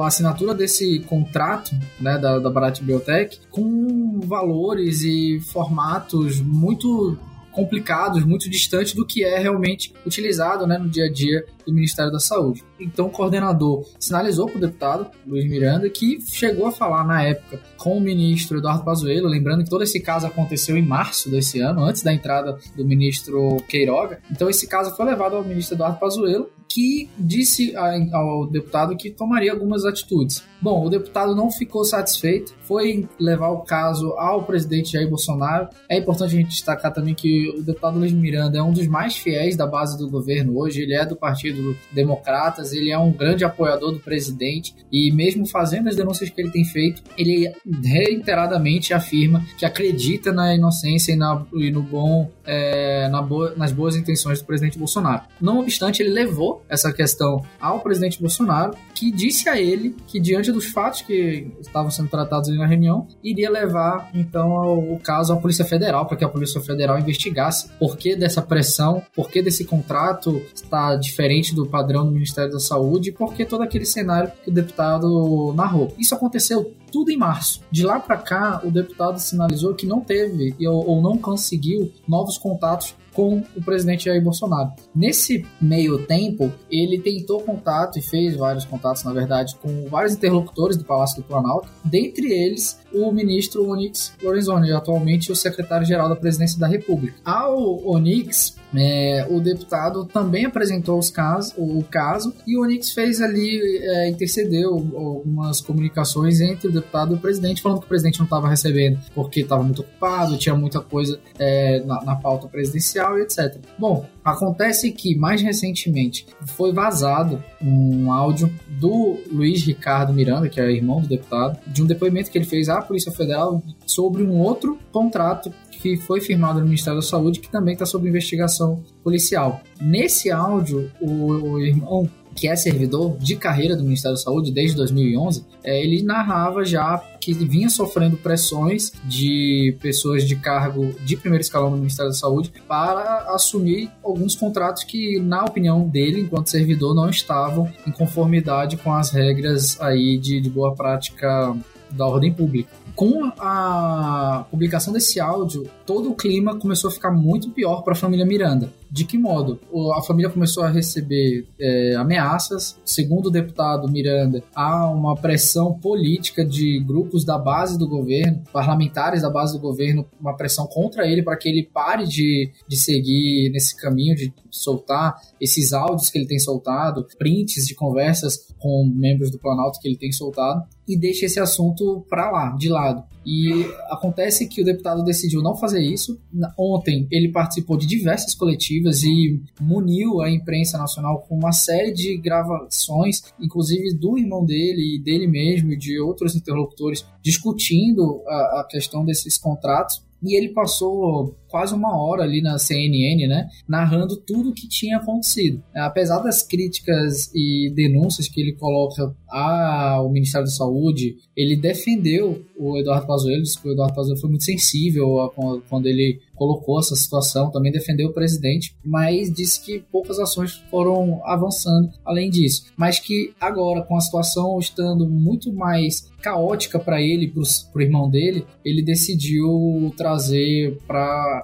a assinatura desse contrato né, da, da Barat Biotech com valores e formatos muito complicados, muito distantes do que é realmente utilizado né, no dia a dia do Ministério da Saúde. Então o coordenador sinalizou para o deputado Luiz Miranda que chegou a falar na época com o ministro Eduardo Pazuello, lembrando que todo esse caso aconteceu em março desse ano, antes da entrada do ministro Queiroga. Então esse caso foi levado ao ministro Eduardo Pazuello, que disse ao deputado que tomaria algumas atitudes. Bom, o deputado não ficou satisfeito, foi levar o caso ao presidente Jair Bolsonaro. É importante a gente destacar também que o deputado Luiz Miranda é um dos mais fiéis da base do governo hoje, ele é do Partido Democratas, ele é um grande apoiador do presidente e mesmo fazendo as denúncias que ele tem feito, ele reiteradamente afirma que acredita na inocência e, na, e no bom, é, na boa, nas boas intenções do presidente Bolsonaro. Não obstante, ele levou essa questão ao presidente Bolsonaro, que disse a ele que, diante dos fatos que estavam sendo tratados na reunião, iria levar então o caso à Polícia Federal, para que a Polícia Federal investigasse por que dessa pressão, por que desse contrato está diferente do padrão do Ministério da Saúde e por que todo aquele cenário que o deputado narrou. Isso aconteceu tudo em março. De lá para cá, o deputado sinalizou que não teve ou não conseguiu novos contatos com o presidente Jair Bolsonaro. Nesse meio tempo, ele tentou contato e fez vários contatos, na verdade, com vários interlocutores do Palácio do Planalto, dentre eles o ministro Onyx Lorenzoni, atualmente o secretário-geral da Presidência da República. Ao Onyx, é, o deputado também apresentou os casos, o, caso e o Onyx fez ali, é, intercedeu algumas comunicações entre o deputado e o presidente, falando que o presidente não estava recebendo porque estava muito ocupado, tinha muita coisa é, na, na pauta presidencial e etc. Bom, acontece que mais recentemente foi vazado um áudio do Luiz Ricardo Miranda, que é irmão do deputado, de um depoimento que ele fez à Polícia Federal sobre um outro contrato que foi firmado no Ministério da Saúde, que também está sob investigação policial. Nesse áudio, o, o irmão que é servidor de carreira do Ministério da Saúde desde 2011, é, ele narrava já que vinha sofrendo pressões de pessoas de cargo de primeiro escalão do Ministério da Saúde para assumir alguns contratos que, na opinião dele, enquanto servidor, não estavam em conformidade com as regras aí de, de boa prática da ordem pública. Com a publicação desse áudio, todo o clima começou a ficar muito pior para a família Miranda. De que modo? A família começou a receber é, ameaças. Segundo o deputado Miranda, há uma pressão política de grupos da base do governo, parlamentares da base do governo, uma pressão contra ele para que ele pare de, de seguir nesse caminho, de soltar esses áudios que ele tem soltado, prints de conversas com membros do Planalto que ele tem soltado, e deixe esse assunto para lá, de lado. E acontece que o deputado decidiu não fazer isso. Ontem ele participou de diversas coletivas e muniu a imprensa nacional com uma série de gravações, inclusive do irmão dele e dele mesmo e de outros interlocutores, discutindo a, a questão desses contratos. E ele passou quase uma hora ali na CNN, né, narrando tudo o que tinha acontecido. Apesar das críticas e denúncias que ele coloca ao Ministério da Saúde, ele defendeu o Eduardo Pazuello, disse que o Eduardo Pazuello foi muito sensível quando ele colocou essa situação, também defendeu o presidente, mas disse que poucas ações foram avançando além disso. Mas que agora, com a situação estando muito mais caótica para ele, para o irmão dele, ele decidiu trazer para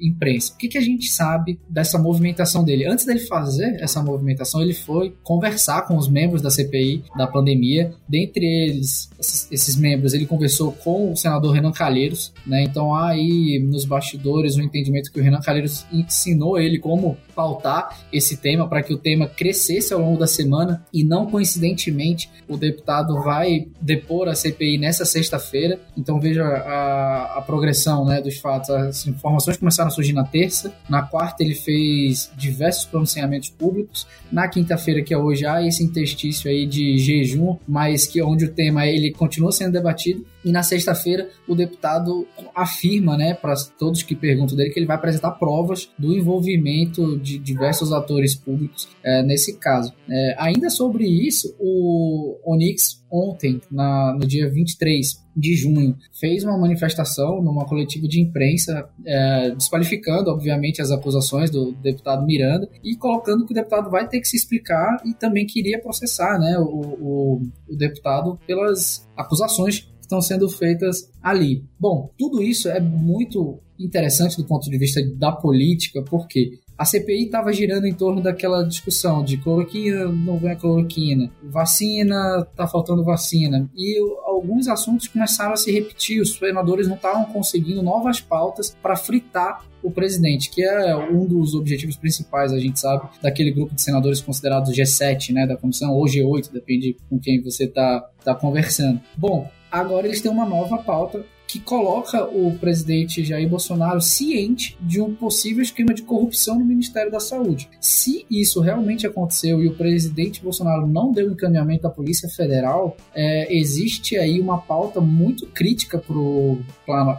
imprensa. O que, que a gente sabe dessa movimentação dele? Antes dele fazer essa movimentação, ele foi conversar com os membros da CPI da pandemia. Dentre eles, esses, esses membros, ele conversou com o senador Renan Calheiros, né? Então aí nos bastidores o entendimento que o Renan Calheiros ensinou ele como pautar esse tema para que o tema crescesse ao longo da semana e não coincidentemente o deputado vai depor a CPI nessa sexta-feira. Então veja a, a progressão né, dos fatos. As informações começaram começaram a surgir na terça. Na quarta, ele fez diversos pronunciamentos públicos. Na quinta-feira, que é hoje, há esse interstício aí de jejum, mas que onde o tema ele continua sendo debatido. E na sexta-feira, o deputado afirma, né, para todos que perguntam dele, que ele vai apresentar provas do envolvimento de diversos atores públicos é, nesse caso. É, ainda sobre isso, o Onix ontem, na, no dia 23 de junho, fez uma manifestação numa coletiva de imprensa, é, desqualificando, obviamente, as acusações do deputado Miranda e colocando que o deputado vai ter que se explicar e também queria processar né, o, o, o deputado pelas acusações estão sendo feitas ali. Bom, tudo isso é muito interessante do ponto de vista da política, porque a CPI estava girando em torno daquela discussão de cloroquina, não vem cloroquina, vacina, tá faltando vacina. E alguns assuntos começaram a se repetir, os senadores não estavam conseguindo novas pautas para fritar o presidente, que é um dos objetivos principais, a gente sabe, daquele grupo de senadores considerados G7, né, da comissão, ou G8, depende com quem você está tá conversando. Bom, agora eles têm uma nova pauta que coloca o presidente Jair Bolsonaro ciente de um possível esquema de corrupção no Ministério da Saúde. Se isso realmente aconteceu e o presidente Bolsonaro não deu encaminhamento à Polícia Federal, é, existe aí uma pauta muito crítica para o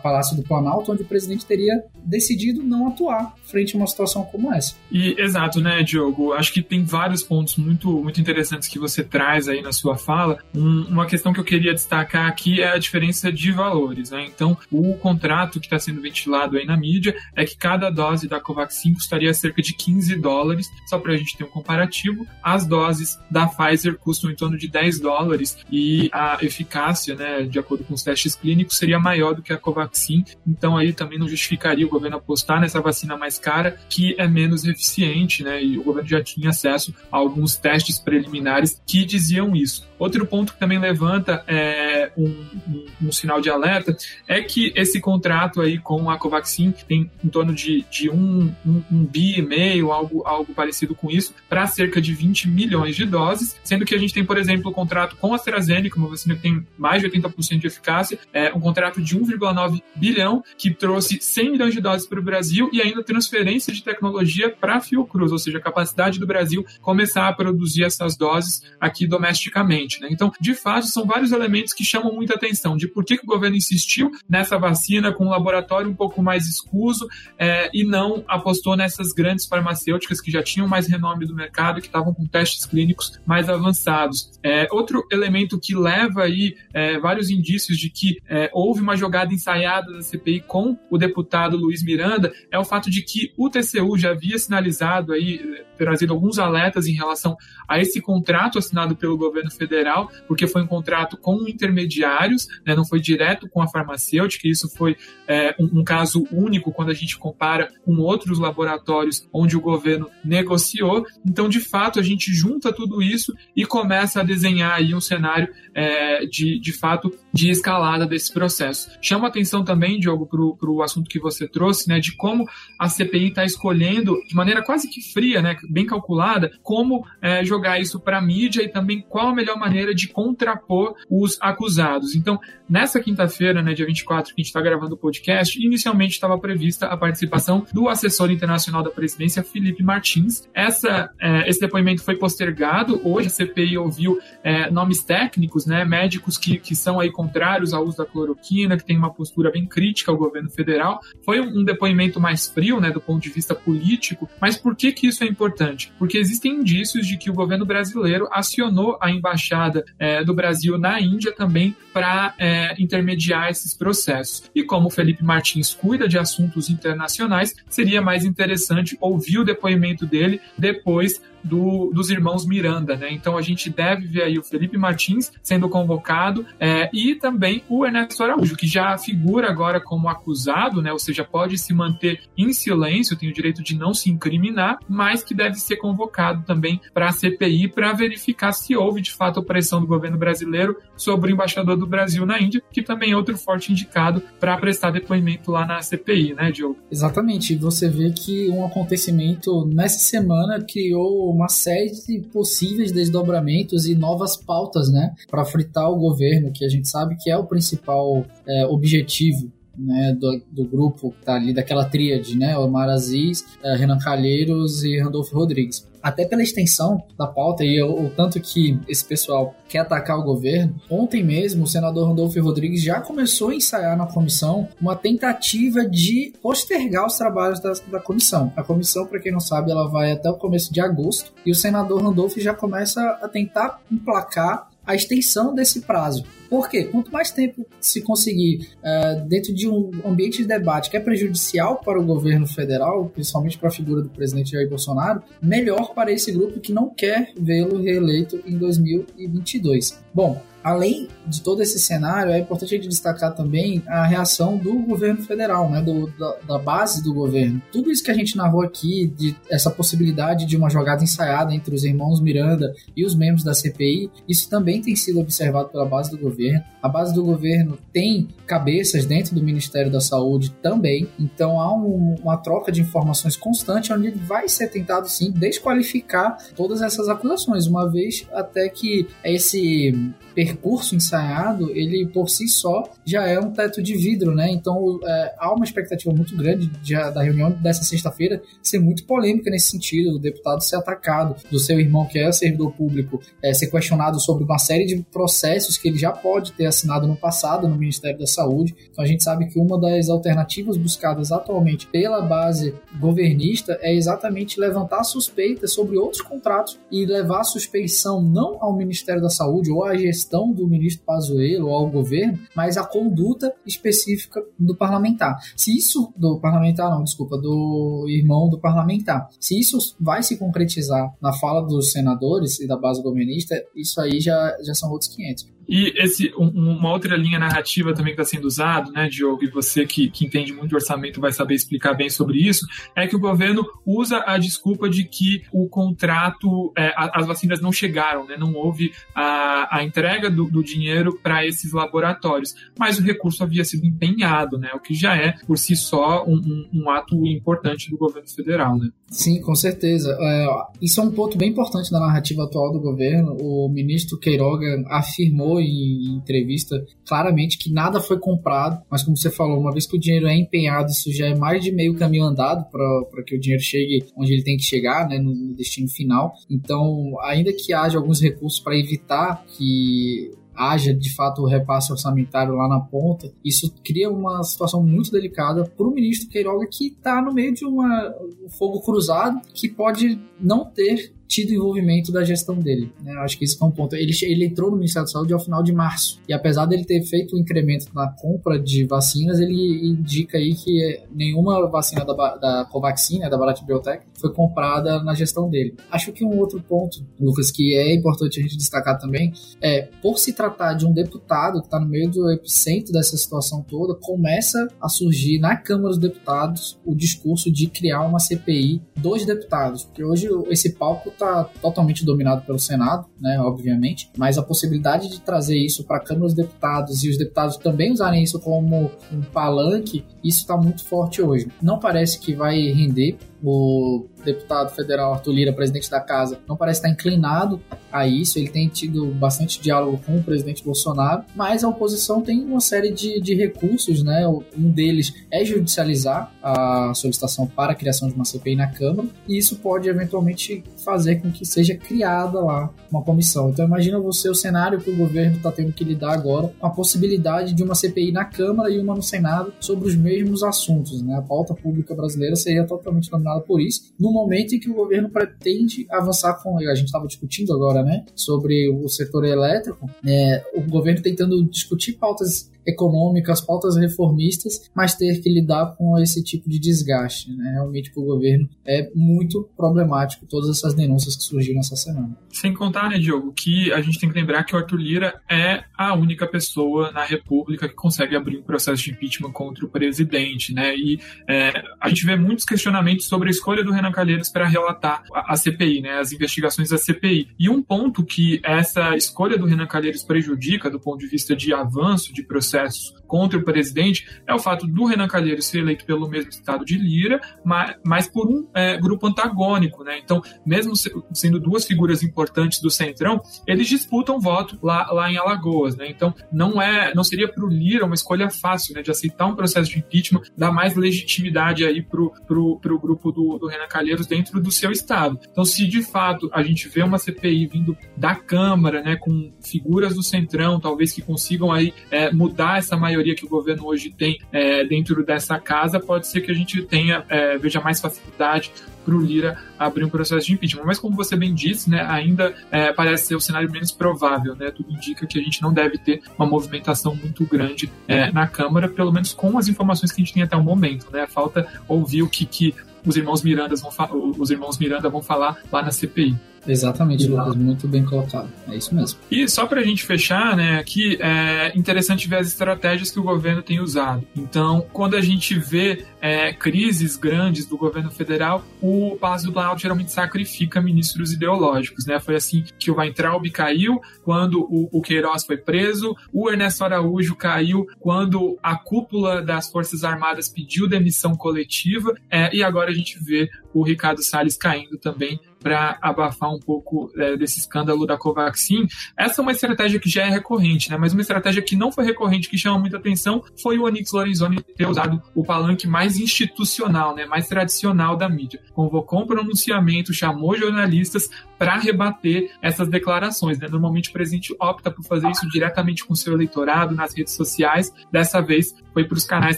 Palácio do Planalto, onde o presidente teria decidido não atuar frente a uma situação como essa. E exato, né, Diogo? Acho que tem vários pontos muito, muito interessantes que você traz aí na sua fala. Um, uma questão que eu queria destacar aqui é a diferença de valores. Né? Então, o contrato que está sendo ventilado aí na mídia é que cada dose da Covaxin custaria cerca de 15 dólares, só para a gente ter um comparativo. As doses da Pfizer custam em torno de 10 dólares e a eficácia, né, de acordo com os testes clínicos, seria maior do que a Covaxin. Então, aí também não justificaria o governo apostar nessa vacina mais cara, que é menos eficiente, né? E o governo já tinha acesso a alguns testes preliminares que diziam isso. Outro ponto que também levanta é um, um, um sinal de alerta é que esse contrato aí com a Covaxin tem em torno de, de um, um, um bi e meio, algo, algo parecido com isso, para cerca de 20 milhões de doses, sendo que a gente tem, por exemplo, o contrato com a AstraZeneca, uma vacina que tem mais de 80% de eficácia, é um contrato de 1,9 bilhão, que trouxe 100 milhões de doses para o Brasil e ainda transferência de tecnologia para a Fiocruz, ou seja, a capacidade do Brasil começar a produzir essas doses aqui domesticamente. Né? Então, de fato, são vários elementos que chamam muita atenção de por que, que o governo insistiu nessa vacina com um laboratório um pouco mais escuso é, e não apostou nessas grandes farmacêuticas que já tinham mais renome do mercado, que estavam com testes clínicos mais avançados. É, outro elemento que leva aí é, vários indícios de que é, houve uma jogada ensaiada da CPI com o deputado Luiz Miranda é o fato de que o TCU já havia sinalizado aí, trazido alguns alertas em relação a esse contrato assinado pelo governo federal, porque foi um contrato com intermediários, né, não foi direto com a farmacêutica isso foi é, um, um, caso único quando a gente compara com outros laboratórios onde o governo negociou. Então, de fato, a gente junta tudo isso e começa a desenhar aí um cenário é, de, de fato de escalada desse processo. Chama atenção também, Diogo, para o assunto que você trouxe, né, de como a CPI está escolhendo de maneira quase que fria, né, bem calculada, como é, jogar isso para a mídia e também qual a melhor maneira de contrapor os acusados. Então, nessa quinta-feira, né, dia 24, que a gente está gravando o podcast, inicialmente estava prevista a participação do assessor internacional da presidência, Felipe Martins. Essa, é, esse depoimento foi postergado. Hoje a CPI ouviu é, nomes técnicos, né, médicos que, que são aí contrários ao uso da cloroquina, que tem uma postura bem crítica ao governo federal. Foi um, um depoimento mais frio, né, do ponto de vista político. Mas por que que isso é importante? Porque existem indícios de que o governo brasileiro acionou a embaixada é, do Brasil na Índia também para é, intermediar esses processos. E como Felipe Martins cuida de assuntos internacionais, seria mais interessante ouvir o depoimento dele depois do, dos irmãos Miranda, né? Então a gente deve ver aí o Felipe Martins sendo convocado é, e também o Ernesto Araújo, que já figura agora como acusado, né? Ou seja, pode se manter em silêncio, tem o direito de não se incriminar, mas que deve ser convocado também para a CPI para verificar se houve de fato pressão do governo brasileiro sobre o embaixador do Brasil na Índia, que também é outro forte indicado para prestar depoimento lá na CPI, né, Diogo? Exatamente. Você vê que um acontecimento nessa semana criou uma série de possíveis desdobramentos e novas pautas, né, para fritar o governo, que a gente sabe que é o principal é, objetivo né, do, do grupo tá ali, daquela tríade, né, Omar Aziz, uh, Renan Calheiros e Randolfo Rodrigues até pela extensão da pauta e o, tanto que esse pessoal quer atacar o governo. Ontem mesmo, o senador Randolfo Rodrigues já começou a ensaiar na comissão uma tentativa de postergar os trabalhos da, da comissão. A comissão, para quem não sabe, ela vai até o começo de agosto e o senador Randolfo já começa a tentar emplacar a extensão desse prazo. Por quê? Quanto mais tempo se conseguir uh, dentro de um ambiente de debate que é prejudicial para o governo federal, principalmente para a figura do presidente Jair Bolsonaro, melhor para esse grupo que não quer vê-lo reeleito em 2022. Bom, além de todo esse cenário, é importante a gente destacar também a reação do governo federal, né, do, da, da, base do governo. Tudo isso que a gente narrou aqui, de essa possibilidade de uma jogada ensaiada entre os irmãos Miranda e os membros da CPI, isso também tem sido observado pela base do governo. A base do governo tem cabeças dentro do Ministério da Saúde também, então há um, uma troca de informações constante onde vai ser tentado sim desqualificar todas essas acusações, uma vez até que esse percurso ensaiado, ele por si só já é um teto de vidro, né? Então é, há uma expectativa muito grande de, da reunião dessa sexta-feira ser muito polêmica nesse sentido, do deputado ser atacado, do seu irmão que é servidor público é, ser questionado sobre uma série de processos que ele já pode ter assinado no passado no Ministério da Saúde. Então a gente sabe que uma das alternativas buscadas atualmente pela base governista é exatamente levantar suspeitas sobre outros contratos e levar a suspeição não ao Ministério da Saúde ou à gestão do ministro Pazuello ao governo, mas a conduta específica do parlamentar. Se isso do parlamentar não, desculpa, do irmão do parlamentar. Se isso vai se concretizar na fala dos senadores e da base governista, isso aí já, já são outros 500. E esse, um, uma outra linha narrativa também que está sendo usado, né, Diogo, e você que, que entende muito de orçamento vai saber explicar bem sobre isso, é que o governo usa a desculpa de que o contrato, é, as vacinas não chegaram, né, não houve a, a entrega do, do dinheiro para esses laboratórios, mas o recurso havia sido empenhado, né, o que já é, por si só, um, um, um ato importante do governo federal. Né. Sim, com certeza. É, isso é um ponto bem importante da narrativa atual do governo. O ministro Queiroga afirmou em entrevista claramente que nada foi comprado, mas como você falou, uma vez que o dinheiro é empenhado, isso já é mais de meio caminho andado para que o dinheiro chegue onde ele tem que chegar, né, no, no destino final. Então, ainda que haja alguns recursos para evitar que haja de fato o repasse orçamentário lá na ponta, isso cria uma situação muito delicada para o ministro Queiroga que está no meio de uma, um fogo cruzado que pode não ter tido envolvimento da gestão dele. Né? Acho que esse é um ponto. Ele, ele entrou no Ministério da Saúde ao final de março. E apesar dele ter feito um incremento na compra de vacinas, ele indica aí que nenhuma vacina da, da Covaxin, né, da Bharat Biotech, foi comprada na gestão dele. Acho que um outro ponto, Lucas, que é importante a gente destacar também, é por se tratar de um deputado que está no meio do epicentro dessa situação toda, começa a surgir na Câmara dos Deputados o discurso de criar uma CPI dos deputados. Porque hoje esse palco está totalmente dominado pelo Senado, né, obviamente, mas a possibilidade de trazer isso para a Câmara dos Deputados e os deputados também usarem isso como um palanque, isso está muito forte hoje. Não parece que vai render, o deputado federal Arthur Lira, presidente da casa, não parece estar inclinado a isso. Ele tem tido bastante diálogo com o presidente Bolsonaro, mas a oposição tem uma série de, de recursos, né? Um deles é judicializar a solicitação para a criação de uma CPI na Câmara, e isso pode eventualmente fazer com que seja criada lá uma comissão. Então imagina você o cenário que o governo está tendo que lidar agora com a possibilidade de uma CPI na Câmara e uma no Senado sobre os mesmos assuntos, né? A pauta pública brasileira seria totalmente dominada por isso, no momento em que o governo pretende avançar com, a gente estava discutindo agora, né, sobre o setor elétrico, é, o governo tentando discutir pautas econômicas, pautas reformistas, mas ter que lidar com esse tipo de desgaste. Né? Realmente, para o governo é muito problemático todas essas denúncias que surgiram essa semana. Sem contar, né, Diogo, que a gente tem que lembrar que o Arthur Lira é a única pessoa na República que consegue abrir um processo de impeachment contra o presidente, né? E é, a gente vê muitos questionamentos sobre a escolha do Renan Calheiros para relatar a, a CPI, né? As investigações da CPI. E um ponto que essa escolha do Renan Calheiros prejudica do ponto de vista de avanço de processo processos contra o presidente é o fato do Renan Calheiros ser eleito pelo mesmo estado de Lira, mas, mas por um é, grupo antagônico, né? Então, mesmo sendo duas figuras importantes do Centrão, eles disputam voto lá, lá em Alagoas, né? Então, não é, não seria para o Lira uma escolha fácil, né? De aceitar um processo de impeachment, dar mais legitimidade aí pro, pro, pro grupo do, do Renan Calheiros dentro do seu estado. Então, se de fato a gente vê uma CPI vindo da Câmara, né, com figuras do Centrão, talvez que consigam aí é, mudar essa maioria que o governo hoje tem é, dentro dessa casa, pode ser que a gente tenha, é, veja mais facilidade para o Lira abrir um processo de impeachment. Mas como você bem disse, né, ainda é, parece ser o cenário menos provável. Né? Tudo indica que a gente não deve ter uma movimentação muito grande é, na Câmara, pelo menos com as informações que a gente tem até o momento. Né? Falta ouvir o que, que os irmãos vão, os irmãos Miranda vão falar lá na CPI. Exatamente, Lucas, muito bem colocado. É isso mesmo. E só para a gente fechar, né, aqui é interessante ver as estratégias que o governo tem usado. Então, quando a gente vê é, crises grandes do governo federal, o Palácio do Planalto geralmente sacrifica ministros ideológicos, né? Foi assim que o Weintraub caiu quando o, o Queiroz foi preso, o Ernesto Araújo caiu quando a cúpula das Forças Armadas pediu demissão coletiva, é, e agora a gente vê o Ricardo Salles caindo também para abafar um pouco é, desse escândalo da Covaxin. Essa é uma estratégia que já é recorrente, né? mas uma estratégia que não foi recorrente, que chama muita atenção, foi o Onyx Lorenzoni ter usado o palanque mais institucional, né? mais tradicional da mídia. Convocou um pronunciamento, chamou jornalistas para rebater essas declarações. Né? Normalmente o presidente opta por fazer isso diretamente com seu eleitorado, nas redes sociais. Dessa vez foi para os canais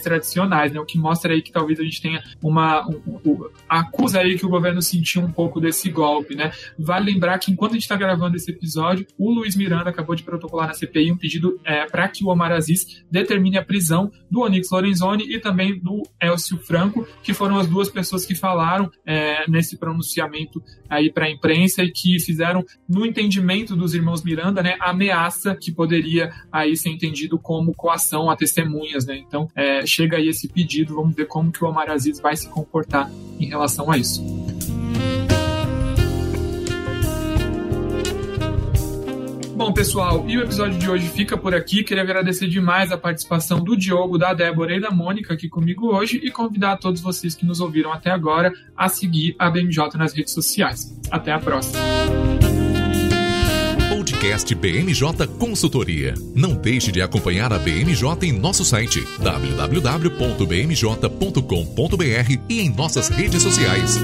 tradicionais, né? o que mostra aí que talvez a gente tenha uma. Um, um, acusa aí que o governo sentiu um pouco desse golpe, né? Vale lembrar que enquanto a gente está gravando esse episódio, o Luiz Miranda acabou de protocolar na CPI um pedido é, para que o Omar Aziz determine a prisão do Onyx Lorenzoni e também do Elcio Franco, que foram as duas pessoas que falaram é, nesse pronunciamento aí para a imprensa e que fizeram, no entendimento dos irmãos Miranda, né, ameaça que poderia aí ser entendido como coação a testemunhas, né? Então, é, chega aí esse pedido, vamos ver como que o Omar Aziz vai se comportar em relação a isso. Bom, pessoal, e o episódio de hoje fica por aqui. Queria agradecer demais a participação do Diogo, da Débora e da Mônica aqui comigo hoje e convidar todos vocês que nos ouviram até agora a seguir a BMJ nas redes sociais. Até a próxima. Podcast BMJ Consultoria. Não deixe de acompanhar a BMJ em nosso site www.bmj.com.br e em nossas redes sociais.